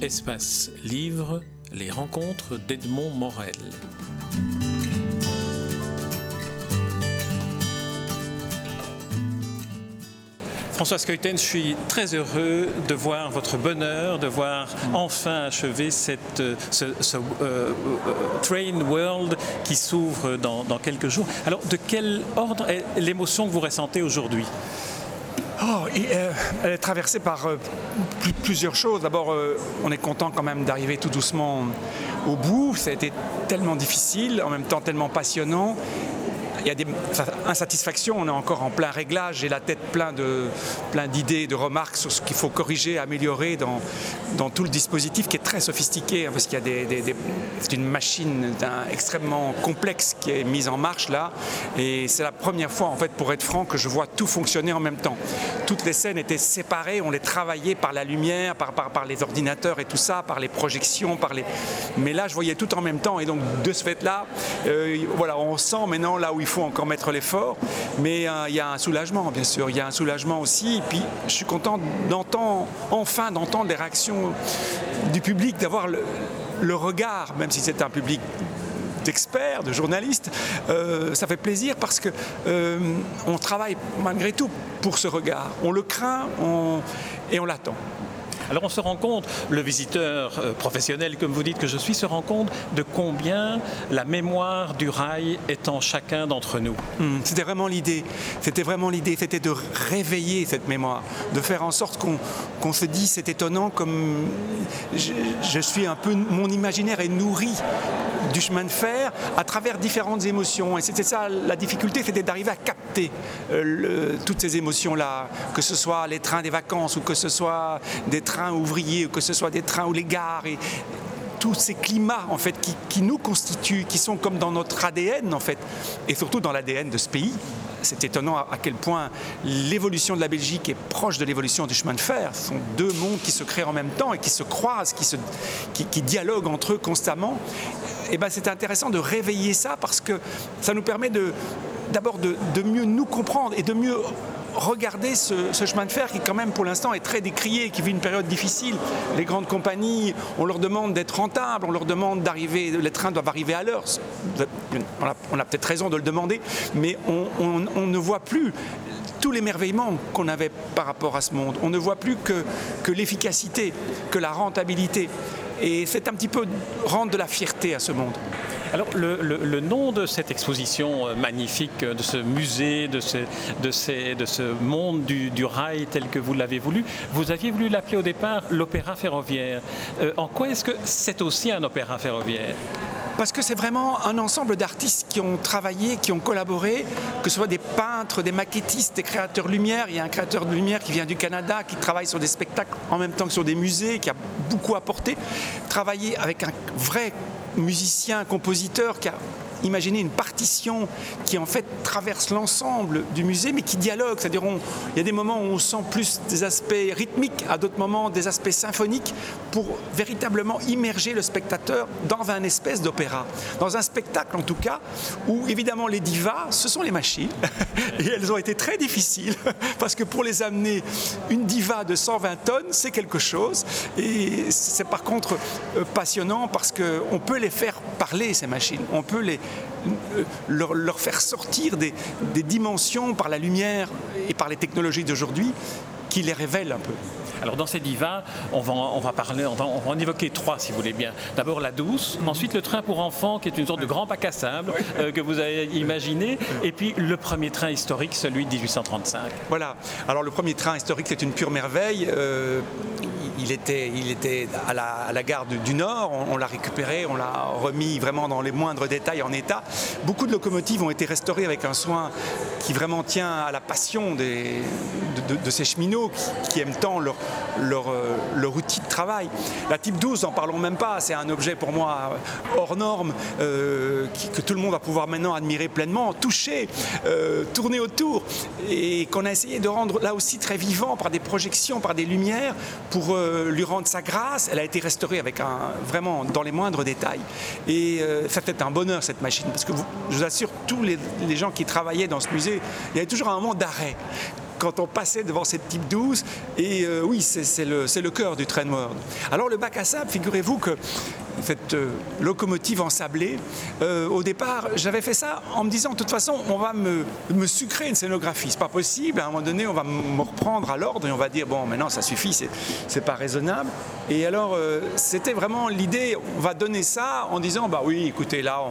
Espace Livre, les rencontres d'Edmond Morel. François Skeuten, je suis très heureux de voir votre bonheur, de voir enfin achever cette, ce, euh, euh, Train World qui s'ouvre dans quelques jours. Alors, de quel ordre est l'émotion que vous ressentez aujourd'hui? Oh, euh, elle est traversée par euh, plusieurs choses. D'abord, euh, on est content quand même d'arriver tout doucement au bout. Ça a été tellement difficile, en même temps tellement passionnant il y a des insatisfactions, on est encore en plein réglage, j'ai la tête plein de plein d'idées, de remarques sur ce qu'il faut corriger, améliorer dans, dans tout le dispositif qui est très sophistiqué, hein, parce qu'il y a des, c'est une machine extrêmement complexe qui est mise en marche là, et c'est la première fois en fait, pour être franc, que je vois tout fonctionner en même temps. Toutes les scènes étaient séparées, on les travaillait par la lumière, par, par, par les ordinateurs et tout ça, par les projections, par les... mais là je voyais tout en même temps, et donc de ce fait-là, euh, voilà, on sent maintenant là où il faut encore mettre l'effort, mais euh, il y a un soulagement, bien sûr. Il y a un soulagement aussi. Et puis, je suis content d'entendre, enfin, d'entendre les réactions du public, d'avoir le, regard, même si c'est un public d'experts, de journalistes, euh, ça fait plaisir parce que euh, on travaille malgré tout pour ce regard. On le craint et on l'attend. Alors on se rend compte, le visiteur euh, professionnel, comme vous dites que je suis, se rend compte de combien la mémoire du rail est en chacun d'entre nous. Hmm, c'était vraiment l'idée. C'était vraiment l'idée. C'était de réveiller cette mémoire, de faire en sorte qu'on se dise c'est étonnant comme je, suis un peu mon imaginaire est nourri du chemin de fer à travers différentes émotions. Et c'était ça la difficulté, c'était d'arriver à capter euh, toutes ces émotions-là, que ce soit les trains des vacances ou que ce soit des trains ouvriers ou que ce soit des trains ou les gares. Et, tous ces climats en fait qui, qui, nous constituent, qui sont comme dans notre ADN en fait, et surtout dans l'ADN de ce pays c'est étonnant à, quel point l'évolution de la Belgique est proche de l'évolution du chemin de fer. Ce sont deux mondes qui se créent en même temps et qui se croisent, qui, se, qui, dialoguent entre eux constamment. Et ben, c'est intéressant de réveiller ça parce que ça nous permet d'abord de, de mieux nous comprendre et de mieux regardez ce, chemin de fer qui quand même pour l'instant est très décrié, qui vit une période difficile. Les grandes compagnies, on leur demande d'être rentables, on leur demande d'arriver, les trains doivent arriver à l'heure. On a, peut-être raison de le demander, mais on, ne voit plus tout l'émerveillement qu'on avait par rapport à ce monde. On ne voit plus que, que l'efficacité, que la rentabilité. Et c'est un petit peu rendre de la fierté à ce monde. Alors, le, nom de cette exposition euh, magnifique, de ce musée, de ce, de de ce monde du, rail tel que vous l'avez voulu, vous aviez voulu l'appeler au départ l'opéra ferroviaire. Euh, en quoi est-ce que c'est aussi un opéra ferroviaire? Parce que c'est vraiment un ensemble d'artistes qui ont travaillé, qui ont collaboré, que ce soit des peintres, des maquettistes, des créateurs de lumière. Il y a un créateur de lumière qui vient du Canada, qui travaille sur des spectacles en même temps que sur des musées, qui a beaucoup apporté. Travailler avec un vrai musicien, compositeur a imaginez une partition qui en fait traverse l'ensemble du musée, mais qui dialogue. C'est-à-dire, il y a des moments où on sent plus des aspects rythmiques, à d'autres moments des aspects symphoniques, pour véritablement immerger le spectateur dans un espèce d'opéra. Dans un spectacle, en tout cas, où évidemment les divas, ce sont les machines, et elles ont été très difficiles, parce que pour les amener, une diva de 120 tonnes, c'est quelque chose, et c'est par contre euh, passionnant parce qu'on peut les faire parler, ces machines. On peut les, leur, faire sortir des, dimensions par la lumière et par les technologies d'aujourd'hui qui les révèlent un peu. Alors dans ces divas, on va, on va parler, on va, en évoquer trois si vous voulez bien. D'abord la douce, ensuite le train pour enfants qui est une sorte de grand bac à sable euh, que vous avez imaginé, et puis le premier train historique, celui de 1835. Voilà. Alors le premier train historique, c'est une pure merveille. Euh, il était, il était à, la, gare du, Nord, on, l'a récupéré, on l'a remis vraiment dans les moindres détails en état. Beaucoup de locomotives ont été restaurées avec un soin qui vraiment tient à la passion de, ces cheminots qui, aiment tant leur, leur, euh, leur, outil de travail. La Type 12, n'en parlons même pas, c'est un objet pour moi hors norme euh, que tout le monde va pouvoir maintenant admirer pleinement, toucher, euh, tourner autour et qu'on a essayé de rendre là aussi très vivant par des projections, par des lumières pour lui rendre sa grâce. Elle a été restaurée avec un, vraiment dans les moindres détails. Et ça fait un bonheur cette machine parce que je vous assure, tous les, les gens qui travaillaient dans ce musée, il y avait toujours un moment d'arrêt quand on passait devant cette type 12. Et euh, oui, c'est le, le cœur du Train World. Alors le bac à sable, figurez-vous que cette euh, locomotive ensablée. Euh, au départ, j'avais fait ça en me disant, de toute façon, on va me, sucrer une scénographie. C'est pas possible. À un moment donné, on va me reprendre à l'ordre et on va dire, bon, maintenant, ça suffit, c'est pas raisonnable. Et alors, euh, c'était vraiment l'idée, on va donner ça en disant, bah oui, écoutez, là,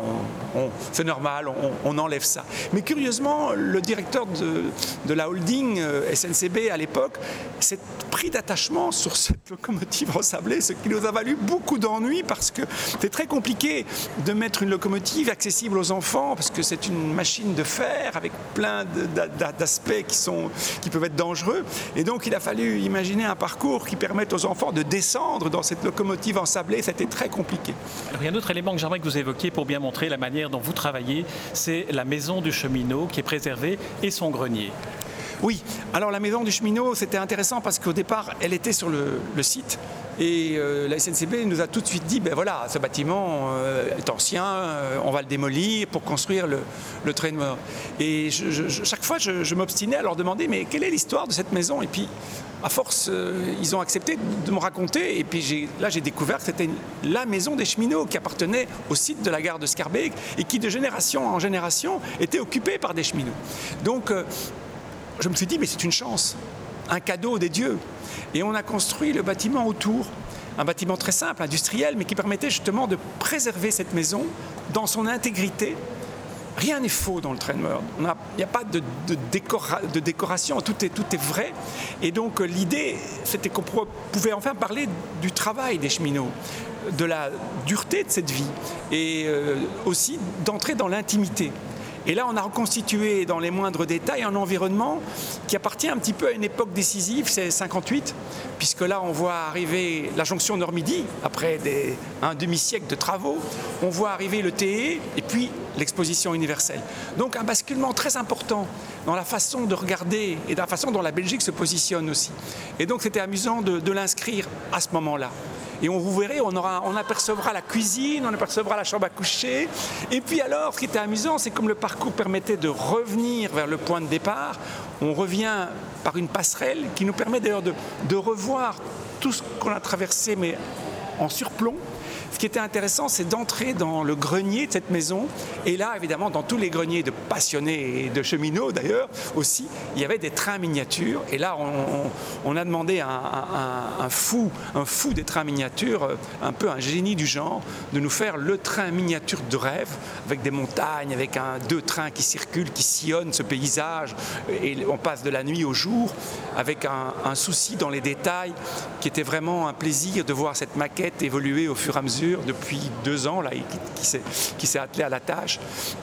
c'est normal, on, enlève ça. Mais curieusement, le directeur de, la holding SNCB à l'époque s'est pris d'attachement sur cette locomotive ensablée, ce qui nous a valu beaucoup d'ennuis parce que c'est très compliqué de mettre une locomotive accessible aux enfants parce que c'est une machine de fer avec plein d'aspects qui, sont, qui peuvent être dangereux. Et donc il a fallu imaginer un parcours qui permette aux enfants de descendre dans cette locomotive ensablée. C'était très compliqué. il y a un autre élément que j'aimerais que vous évoquiez pour bien montrer la manière dont vous travaillez, c'est la maison du cheminot qui est préservée et son grenier. Oui, alors la maison du cheminot, c'était intéressant parce qu'au départ, elle était sur le, site. Et euh, la SNCB nous a tout de suite dit, ben voilà, ce bâtiment euh, est ancien, euh, on va le démolir pour construire le, le train. Et chaque fois, je, m'obstinais à leur demander, mais quelle est l'histoire de cette maison? Et puis, à force, ils ont accepté de me raconter. Et puis là, j'ai découvert que c'était la maison des cheminots qui appartenait au site de la gare de Scarbeck et qui, de génération en génération, était occupée par des cheminots. Donc, je me suis dit, mais c'est une chance, un cadeau des dieux. Et on a construit le bâtiment autour, un bâtiment très simple, industriel, mais qui permettait justement de préserver cette maison dans son intégrité. Rien n'est faux dans le train Il n'y a pas de, de, décoration, tout est, tout est vrai. Et donc l'idée, c'était qu'on pouvait enfin parler du travail des cheminots, de la dureté de cette vie, et euh, aussi d'entrer dans l'intimité. Et là, on a reconstitué dans les moindres détails un environnement qui appartient un petit peu à une époque décisive, c'est 58, puisque là, on voit arriver la jonction Nord-Midi, après un demi-siècle de travaux, on voit arriver le TE et puis l'exposition universelle. Donc un basculement très important dans la façon de regarder et dans la façon dont la Belgique se positionne aussi. Et donc c'était amusant de l'inscrire à ce moment-là. Et on vous verrez, on, apercevra la cuisine, on apercevra la chambre à coucher. Et puis alors, ce qui était amusant, c'est comme le parcours permettait de revenir vers le point de départ, on revient par une passerelle qui nous permet d'ailleurs de revoir tout ce qu'on a traversé, mais en surplomb ce qui était intéressant, c'est d'entrer dans le grenier de cette maison. Et là, évidemment, dans tous les greniers de passionnés et de cheminots d'ailleurs aussi, il y avait des trains miniatures. Et là, on, a demandé à un, fou, un fou des trains miniatures, un peu un génie du genre, de nous faire le train miniature de rêve, avec des montagnes, avec un, deux trains qui circulent, qui sillonnent ce paysage. Et on passe de la nuit au jour, avec un, un souci dans les détails, qui était vraiment un plaisir de voir cette maquette évoluer au fur et à mesure depuis deux ans, là, qui, s'est attelé à la tâche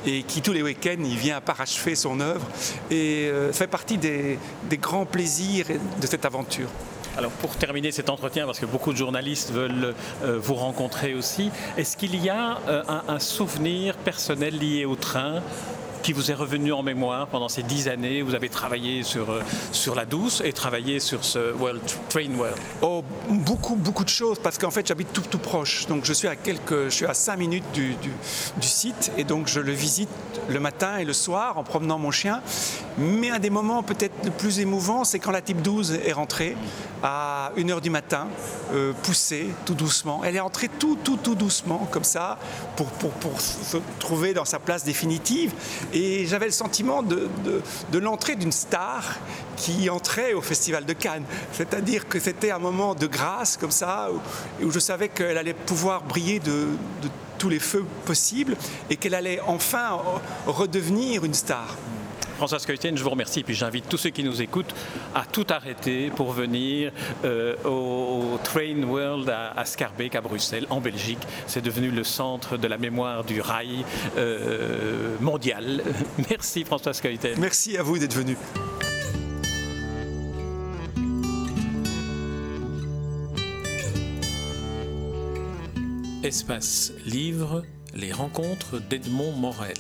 et qui tous les week-ends, il vient parachever son œuvre et euh, fait partie des, grands plaisirs de cette aventure. Alors pour terminer cet entretien, parce que beaucoup de journalistes veulent euh, vous rencontrer aussi, est-ce qu'il y a euh, un, souvenir personnel lié au train qui vous est revenu en mémoire pendant ces dix années Vous avez travaillé sur, euh, sur la douce et travaillé sur ce World Train World. Oh, beaucoup, beaucoup de choses, parce qu'en fait, j'habite tout, tout proche. Donc, je suis à quelques, je suis à 5 minutes du, du, du, site et donc je le visite le matin et le soir en promenant mon chien. Mais un des moments peut-être le plus émouvant, c'est quand la type 12 est rentrée à 1h du matin, euh, poussée tout doucement. Elle est entrée tout, tout, tout doucement, comme ça, pour, pour, pour se trouver dans sa place définitive. Et j'avais le sentiment de, de, l'entrée d'une star qui entrait au Festival de Cannes. C'est-à-dire que c'était un moment de grâce, comme ça, où, je savais qu'elle allait pouvoir briller de tous les feux possibles et qu'elle allait enfin redevenir une star. François Skeuten, je vous remercie. Et puis j'invite tous ceux qui nous écoutent à tout arrêter pour venir euh, au, Train World à, Scarbeck, à Bruxelles, en Belgique. C'est devenu le centre de la mémoire du rail euh, mondial. Merci François Skeuten. Merci à vous d'être venu. Espace Livre, les rencontres d'Edmond Morel.